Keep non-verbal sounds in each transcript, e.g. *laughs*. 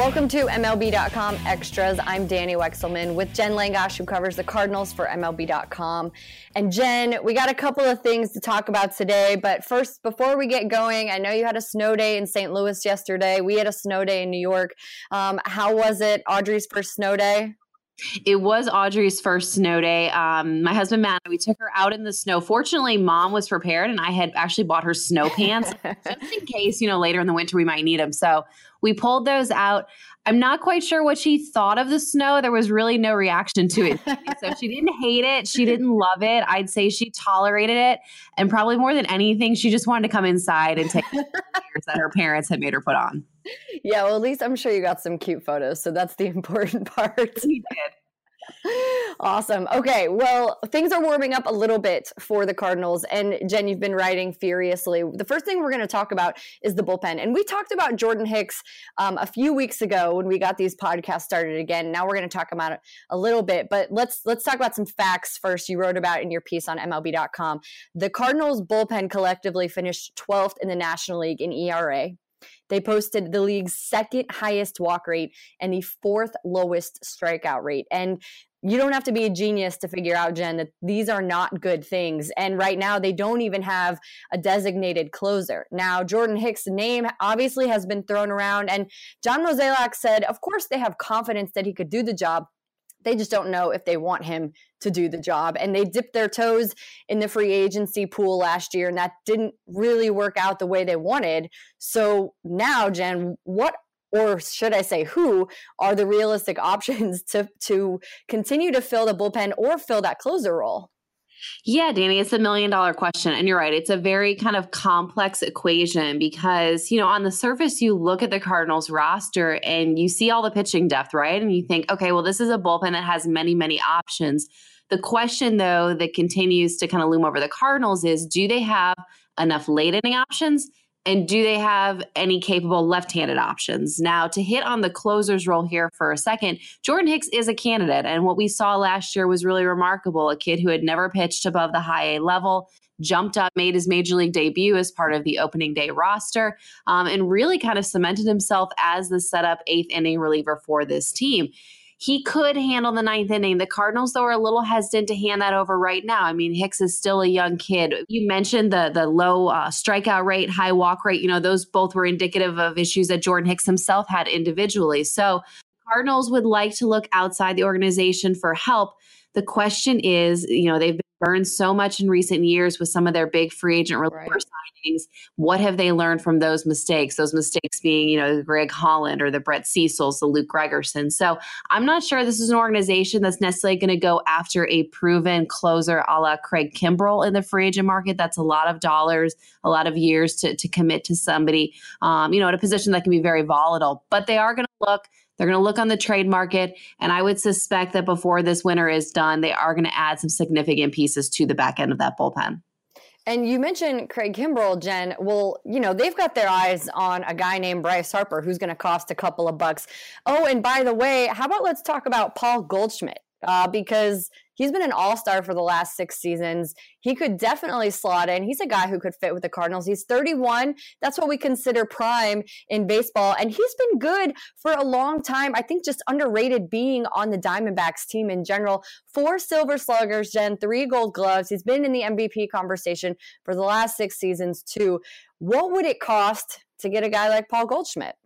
Welcome to MLB.com Extras. I'm Danny Wexelman with Jen Langosch, who covers the Cardinals for MLB.com. And Jen, we got a couple of things to talk about today. But first, before we get going, I know you had a snow day in St. Louis yesterday. We had a snow day in New York. Um, how was it, Audrey's first snow day? It was Audrey's first snow day. Um, my husband Matt, we took her out in the snow. Fortunately, mom was prepared, and I had actually bought her snow *laughs* pants just in case, you know, later in the winter we might need them. So we pulled those out. I'm not quite sure what she thought of the snow. There was really no reaction to it. so she *laughs* didn't hate it. She didn't love it. I'd say she tolerated it. And probably more than anything, she just wanted to come inside and take the *laughs* that her parents had made her put on. Yeah, well, at least I'm sure you got some cute photos. So that's the *laughs* important part. We did. Awesome. Okay. Well, things are warming up a little bit for the Cardinals. And Jen, you've been writing furiously. The first thing we're going to talk about is the bullpen. And we talked about Jordan Hicks um, a few weeks ago when we got these podcasts started again. Now we're going to talk about it a little bit, but let's let's talk about some facts first. You wrote about in your piece on MLB.com. The Cardinals bullpen collectively finished 12th in the National League in ERA. They posted the league's second highest walk rate and the fourth lowest strikeout rate. And you don't have to be a genius to figure out, Jen, that these are not good things. And right now, they don't even have a designated closer. Now, Jordan Hicks' name obviously has been thrown around, and John Mozeliak said, of course, they have confidence that he could do the job. They just don't know if they want him to do the job. And they dipped their toes in the free agency pool last year, and that didn't really work out the way they wanted. So now, Jen, what or should I say who are the realistic *laughs* options to to continue to fill the bullpen or fill that closer role? Yeah, Danny, it's a million dollar question. And you're right. It's a very kind of complex equation because, you know, on the surface, you look at the Cardinals roster and you see all the pitching depth, right? And you think, okay, well, this is a bullpen that has many, many options. The question, though, that continues to kind of loom over the Cardinals is do they have enough late inning options? And do they have any capable left handed options? Now, to hit on the closer's role here for a second, Jordan Hicks is a candidate. And what we saw last year was really remarkable. A kid who had never pitched above the high A level, jumped up, made his major league debut as part of the opening day roster, um, and really kind of cemented himself as the setup eighth inning reliever for this team he could handle the ninth inning. The Cardinals, though, are a little hesitant to hand that over right now. I mean, Hicks is still a young kid. You mentioned the the low uh, strikeout rate, high walk rate. You know, those both were indicative of issues that Jordan Hicks himself had individually. So, Cardinals would like to look outside the organization for help. The question is, you know, they've been burned so much in recent years with some of their big free agent reliever right. signings. What have they learned from those mistakes? Those mistakes being, you know, Greg Holland or the Brett Cecils, the Luke Gregerson. So I'm not sure this is an organization that's necessarily going to go after a proven closer a la Craig Kimbrel in the free agent market. That's a lot of dollars, a lot of years to, to commit to somebody, um, you know, in a position that can be very volatile. But they are going to look they're going to look on the trade market. And I would suspect that before this winter is done, they are going to add some significant pieces to the back end of that bullpen. And you mentioned Craig Kimbrel, Jen. Well, you know, they've got their eyes on a guy named Bryce Harper who's going to cost a couple of bucks. Oh, and by the way, how about let's talk about Paul Goldschmidt? Uh, because He's been an all star for the last six seasons. He could definitely slot in. He's a guy who could fit with the Cardinals. He's 31. That's what we consider prime in baseball. And he's been good for a long time. I think just underrated being on the Diamondbacks team in general. Four Silver Sluggers, Jen, three Gold Gloves. He's been in the MVP conversation for the last six seasons, too. What would it cost to get a guy like Paul Goldschmidt?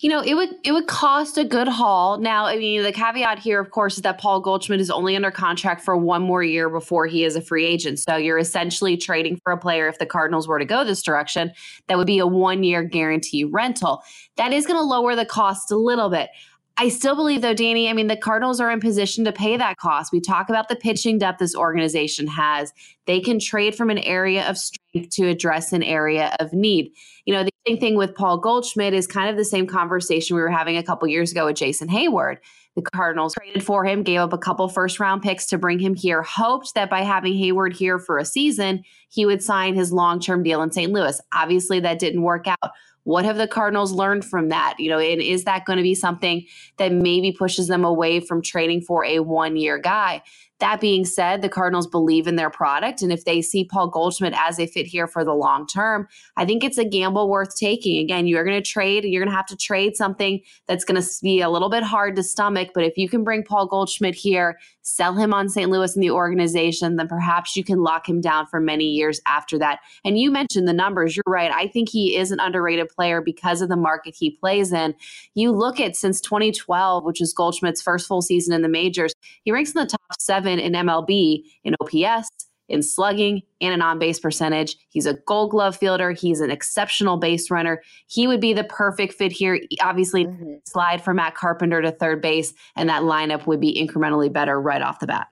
You know, it would it would cost a good haul. Now, I mean, the caveat here, of course, is that Paul Goldschmidt is only under contract for one more year before he is a free agent. So you're essentially trading for a player if the Cardinals were to go this direction, that would be a one year guarantee rental. That is going to lower the cost a little bit. I still believe, though, Danny, I mean, the Cardinals are in position to pay that cost. We talk about the pitching depth this organization has. They can trade from an area of strength to address an area of need. You know, same thing with Paul Goldschmidt is kind of the same conversation we were having a couple years ago with Jason Heyward. The Cardinals traded for him, gave up a couple first round picks to bring him here, hoped that by having Hayward here for a season, he would sign his long term deal in St. Louis. Obviously, that didn't work out. What have the Cardinals learned from that? You know, and is that going to be something that maybe pushes them away from trading for a one year guy? That being said, the Cardinals believe in their product. And if they see Paul Goldschmidt as a fit here for the long term, I think it's a gamble worth taking. Again, you're going to trade, you're going to have to trade something that's going to be a little bit hard to stomach. But if you can bring Paul Goldschmidt here, sell him on St. Louis in the organization, then perhaps you can lock him down for many years after that. And you mentioned the numbers. You're right. I think he is an underrated player because of the market he plays in. You look at since 2012, which is Goldschmidt's first full season in the majors, he ranks in the top seven seven in MLB in OPS, in slugging, and an on base percentage. He's a gold glove fielder. He's an exceptional base runner. He would be the perfect fit here. Obviously, mm-hmm. slide for Matt Carpenter to third base, and that lineup would be incrementally better right off the bat.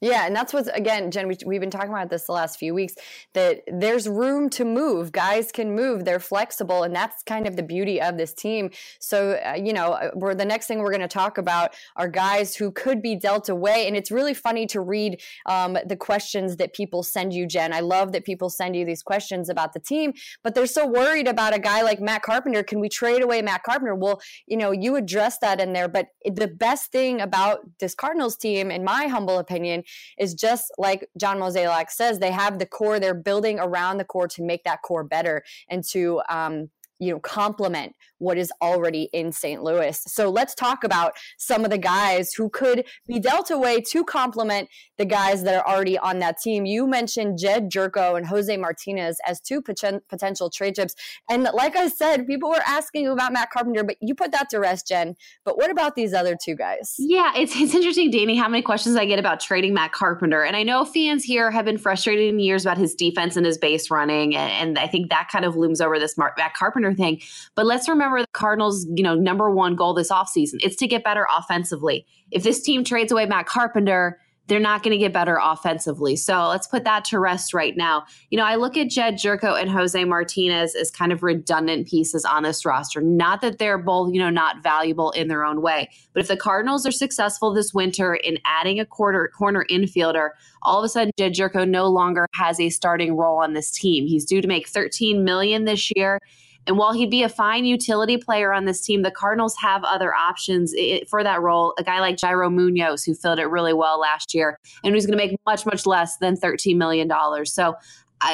Yeah, and that's what's again, Jen. We, have been talking about this the last few weeks. That there's room to move. Guys can move. They're flexible, and that's kind of the beauty of this team. So, uh, you know, uh, we're the next thing we're going to talk about are guys who could be dealt away. And it's really funny to read um, the questions that people send you, Jen. I love that people send you these questions about the team, but they're so worried about a guy like Matt Carpenter. Can we trade away Matt Carpenter? Well, you know, you address that in there, but the best thing about this Cardinals team, in my humble opinion is just like John Mozeliak says, they have the core, they're building around the core to make that core better and to um, you know complement what is already in St. Louis. So let's talk about some of the guys who could be dealt away to complement the guys that are already on that team. You mentioned Jedd Gyorko and Jose Martinez as two poten- potential trade chips. And like I said, people were asking about Matt Carpenter, but you put that to rest, Jen. But what about these other two guys? Yeah, it's, it's interesting, Danny, how many questions I get about trading Matt Carpenter. And I know fans here have been frustrated in years about his defense and his base running. And, and I think that kind of looms over this Matt Carpenter thing. But let's remember remember the Cardinals, you know, number one goal this offseason. It's to get better offensively. If this team trades away Matt Carpenter, they're not going to get better offensively. So let's put that to rest right now. You know, I look at Jedd Gyorko and Jose Martinez as kind of redundant pieces on this roster. Not that they're both, you know, not valuable in their own way, but if the Cardinals are successful this winter in adding a quarter corner infielder, all of a sudden Jedd Gyorko no longer has a starting role on this team. He's due to make 13 million this year. And while he'd be a fine utility player on this team, the Cardinals have other options for that role. A guy like Yairo Munoz, who filled it really well last year, and who's going to make much, much less than $13 million. So,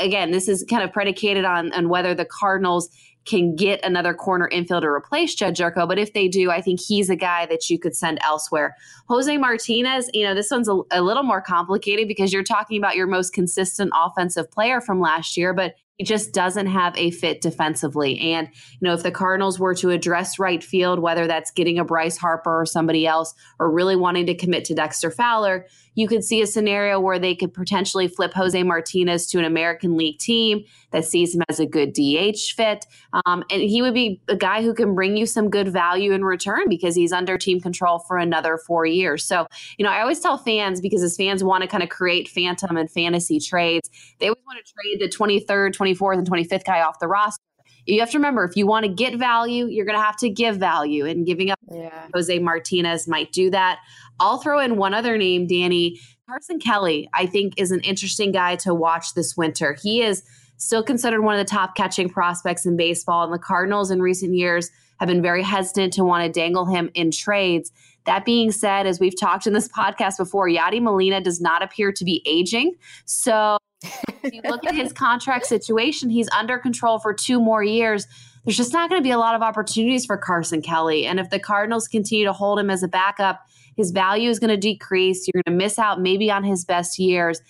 again, this is kind of predicated on, on whether the Cardinals can get another corner infielder to replace Jedd Gyorko. But if they do, I think he's a guy that you could send elsewhere. Jose Martinez, you know, this one's a, a little more complicated because you're talking about your most consistent offensive player from last year, but he just doesn't have a fit defensively. And, you know, if the Cardinals were to address right field, whether that's getting a Bryce Harper or somebody else, or really wanting to commit to Dexter Fowler, you could see a scenario where they could potentially flip Jose Martinez to an American League team that sees him as a good DH fit. Um, and he would be a guy who can bring you some good value in return because he's under team control for another four years. So, you know, I always tell fans because as fans want to kind of create phantom and fantasy trades, they always want to trade the 23rd, 24th, and 25th guy off the roster you have to remember if you want to get value, you're going to have to give value, and giving up yeah. Jose Martinez might do that. I'll throw in one other name, Danny Carson Kelly. I think is an interesting guy to watch this winter. He is still considered one of the top catching prospects in baseball, and the Cardinals in recent years have been very hesitant to want to dangle him in trades. That being said, as we've talked in this *laughs* podcast before, Yadi Molina does not appear to be aging. So if you look at his *laughs* contract situation, he's under control for two more years. There's just not going to be a lot of opportunities for Carson Kelly. And if the Cardinals continue to hold him as a backup, his value is going to decrease. You're going to miss out maybe on his best years.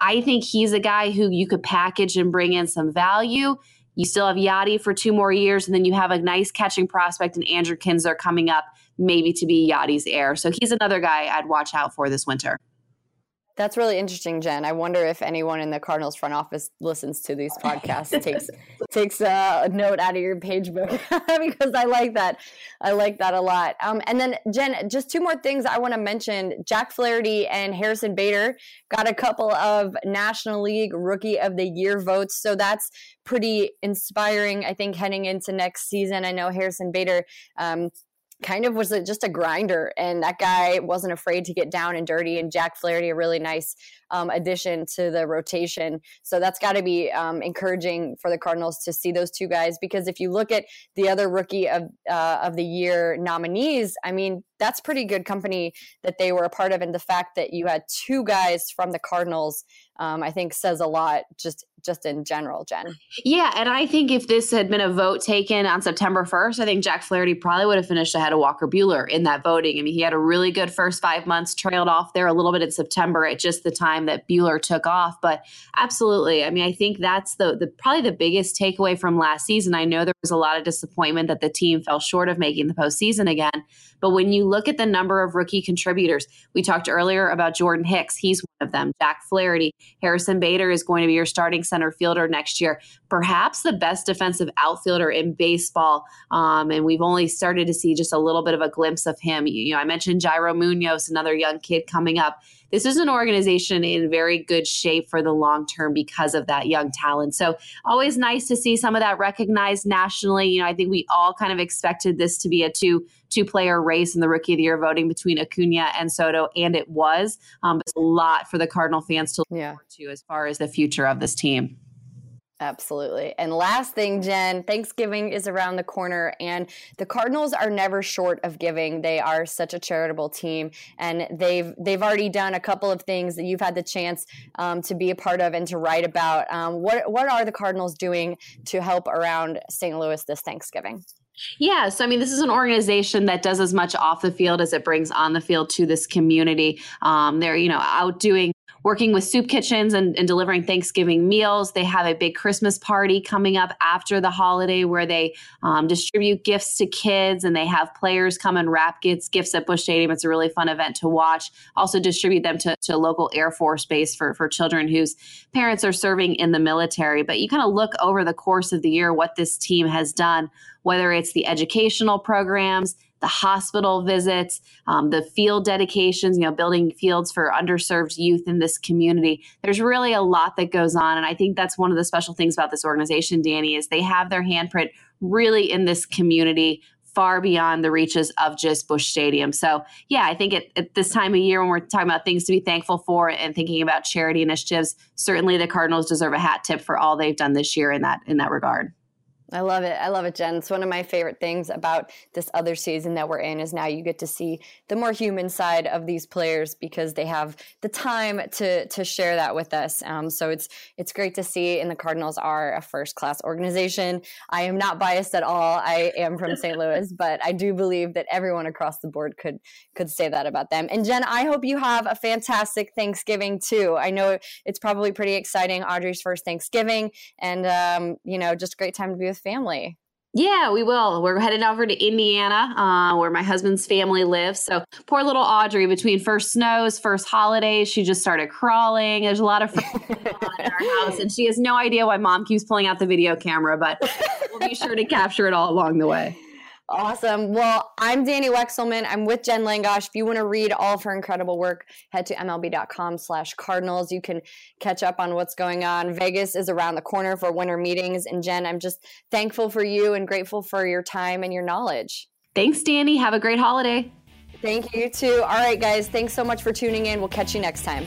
I think he's a guy who you could package and bring in some value. You still have Yadi for two more years, and then you have a nice catching prospect and Andrew Knizner coming up, maybe to be Yadi's heir. So he's another guy I'd watch out for this winter. That's really interesting, Jen. I wonder if anyone in the Cardinals front office listens to these podcasts, *laughs* takes takes a note out of your page book *laughs* because I like that. I like that a lot. Um, and then Jen, just two more things I want to mention. Jack Flaherty and Harrison Bader got a couple of National League Rookie of the Year votes, so that's pretty inspiring. I think heading into next season. I know Harrison Bader. Um, kind of was a, just a grinder, and that guy wasn't afraid to get down and dirty. And Jack Flaherty, a really nice um, addition to the rotation. So that's got to be um, encouraging for the Cardinals to see those two guys. Because if you look at the other rookie of uh, of the year nominees, I mean that's pretty good company that they were a part of, and the fact that you had two guys from the Cardinals, um, I think, says a lot just just in general, Jen. Yeah, and I think if this had been a vote taken on September 1st, I think Jack Flaherty probably would have finished ahead of Walker Buehler in that voting. I mean, he had a really good first five months, trailed off there a little bit in September at just the time that Buehler took off. But absolutely, I mean, I think that's the the probably the biggest takeaway from last season. I know there was a lot of disappointment that the team fell short of making the postseason again. But when you look at the number of rookie contributors, we talked earlier about Jordan Hicks. He's one of them. Jack Flaherty, Harrison Bader is going to be your starting center fielder next year. Perhaps the best defensive outfielder in baseball. Um, and we've only started to see just a little bit of a glimpse of him. You know, I mentioned Yairo Munoz, another young kid coming up this is an organization in very good shape for the long term because of that young talent. So always nice to see some of that recognized nationally. You know, I think we all kind of expected this to be a two two player race in the rookie of the year voting between Acuna and Soto, and it was. Um, it's a lot for the Cardinal fans to look yeah. forward to as far as the future of this team. Absolutely. And last thing, Jen, Thanksgiving is around the corner, and the Cardinals are never short of giving. They are such a charitable team, and they've they've already done a couple of things that you've had the chance um, to be a part of and to write about. Um, what what are the Cardinals doing to help around St. Louis this Thanksgiving? Yeah, so I mean, this is an organization that does as much off the field as it brings on the field to this community. Um, they're, you know, out doing working with soup kitchens and, and, delivering Thanksgiving meals. They have a big Christmas party coming up after the holiday where they um, distribute gifts to kids and they have players come and wrap gifts, gifts at Busch Stadium. It's a really fun event to watch. Also distribute them to, to local Air Force base for, for children whose parents are serving in the military. But you kind of look over the course of the year what this team has done, whether it's the educational programs, the hospital visits, um, the field dedications, you know, building fields for underserved youth in this community. There's really a lot that goes on. And I think that's one of the special things about this organization, Danny, is they have their handprint really in this community far beyond the reaches of just Busch Stadium. So, yeah, I think at, at, this time of year when we're talking about things to be thankful for and thinking about charity initiatives, certainly the Cardinals deserve a hat tip for all they've done this year in that in that regard. I love it. I love it, Jen. It's one of my favorite things about this other season that we're in is now you get to see the more human side of these players because they have the time to to share that with us. Um, so it's it's great to see. And the Cardinals are a first class organization. I am not biased at all. I am from *laughs* St. Louis, but I do believe that everyone across the board could could say that about them. And Jen, I hope you have a fantastic Thanksgiving too. I know it's probably pretty exciting. Audrey's first Thanksgiving, and um, you know, just a great time to be with family. Yeah, we will. We're headed over to Indiana, uh, where my husband's family lives. So poor little Audrey, between first snows, first holidays, she just started crawling. There's a lot of fun in our house, *laughs* and she has no idea why mom keeps pulling out the video camera, but we'll be sure to capture it all along the way. Awesome. Well, I'm Danny Wexelman. I'm with Jen Langosch. If you want to read all of her incredible work, head to MLB.com slash Cardinals. You can catch up on what's going on. Vegas is around the corner for winter meetings. And Jen, I'm just thankful for you and grateful for your time and your knowledge. Thanks, Danny. Have a great holiday. Thank you, too. All right, guys. Thanks so much for tuning in. We'll catch you next time.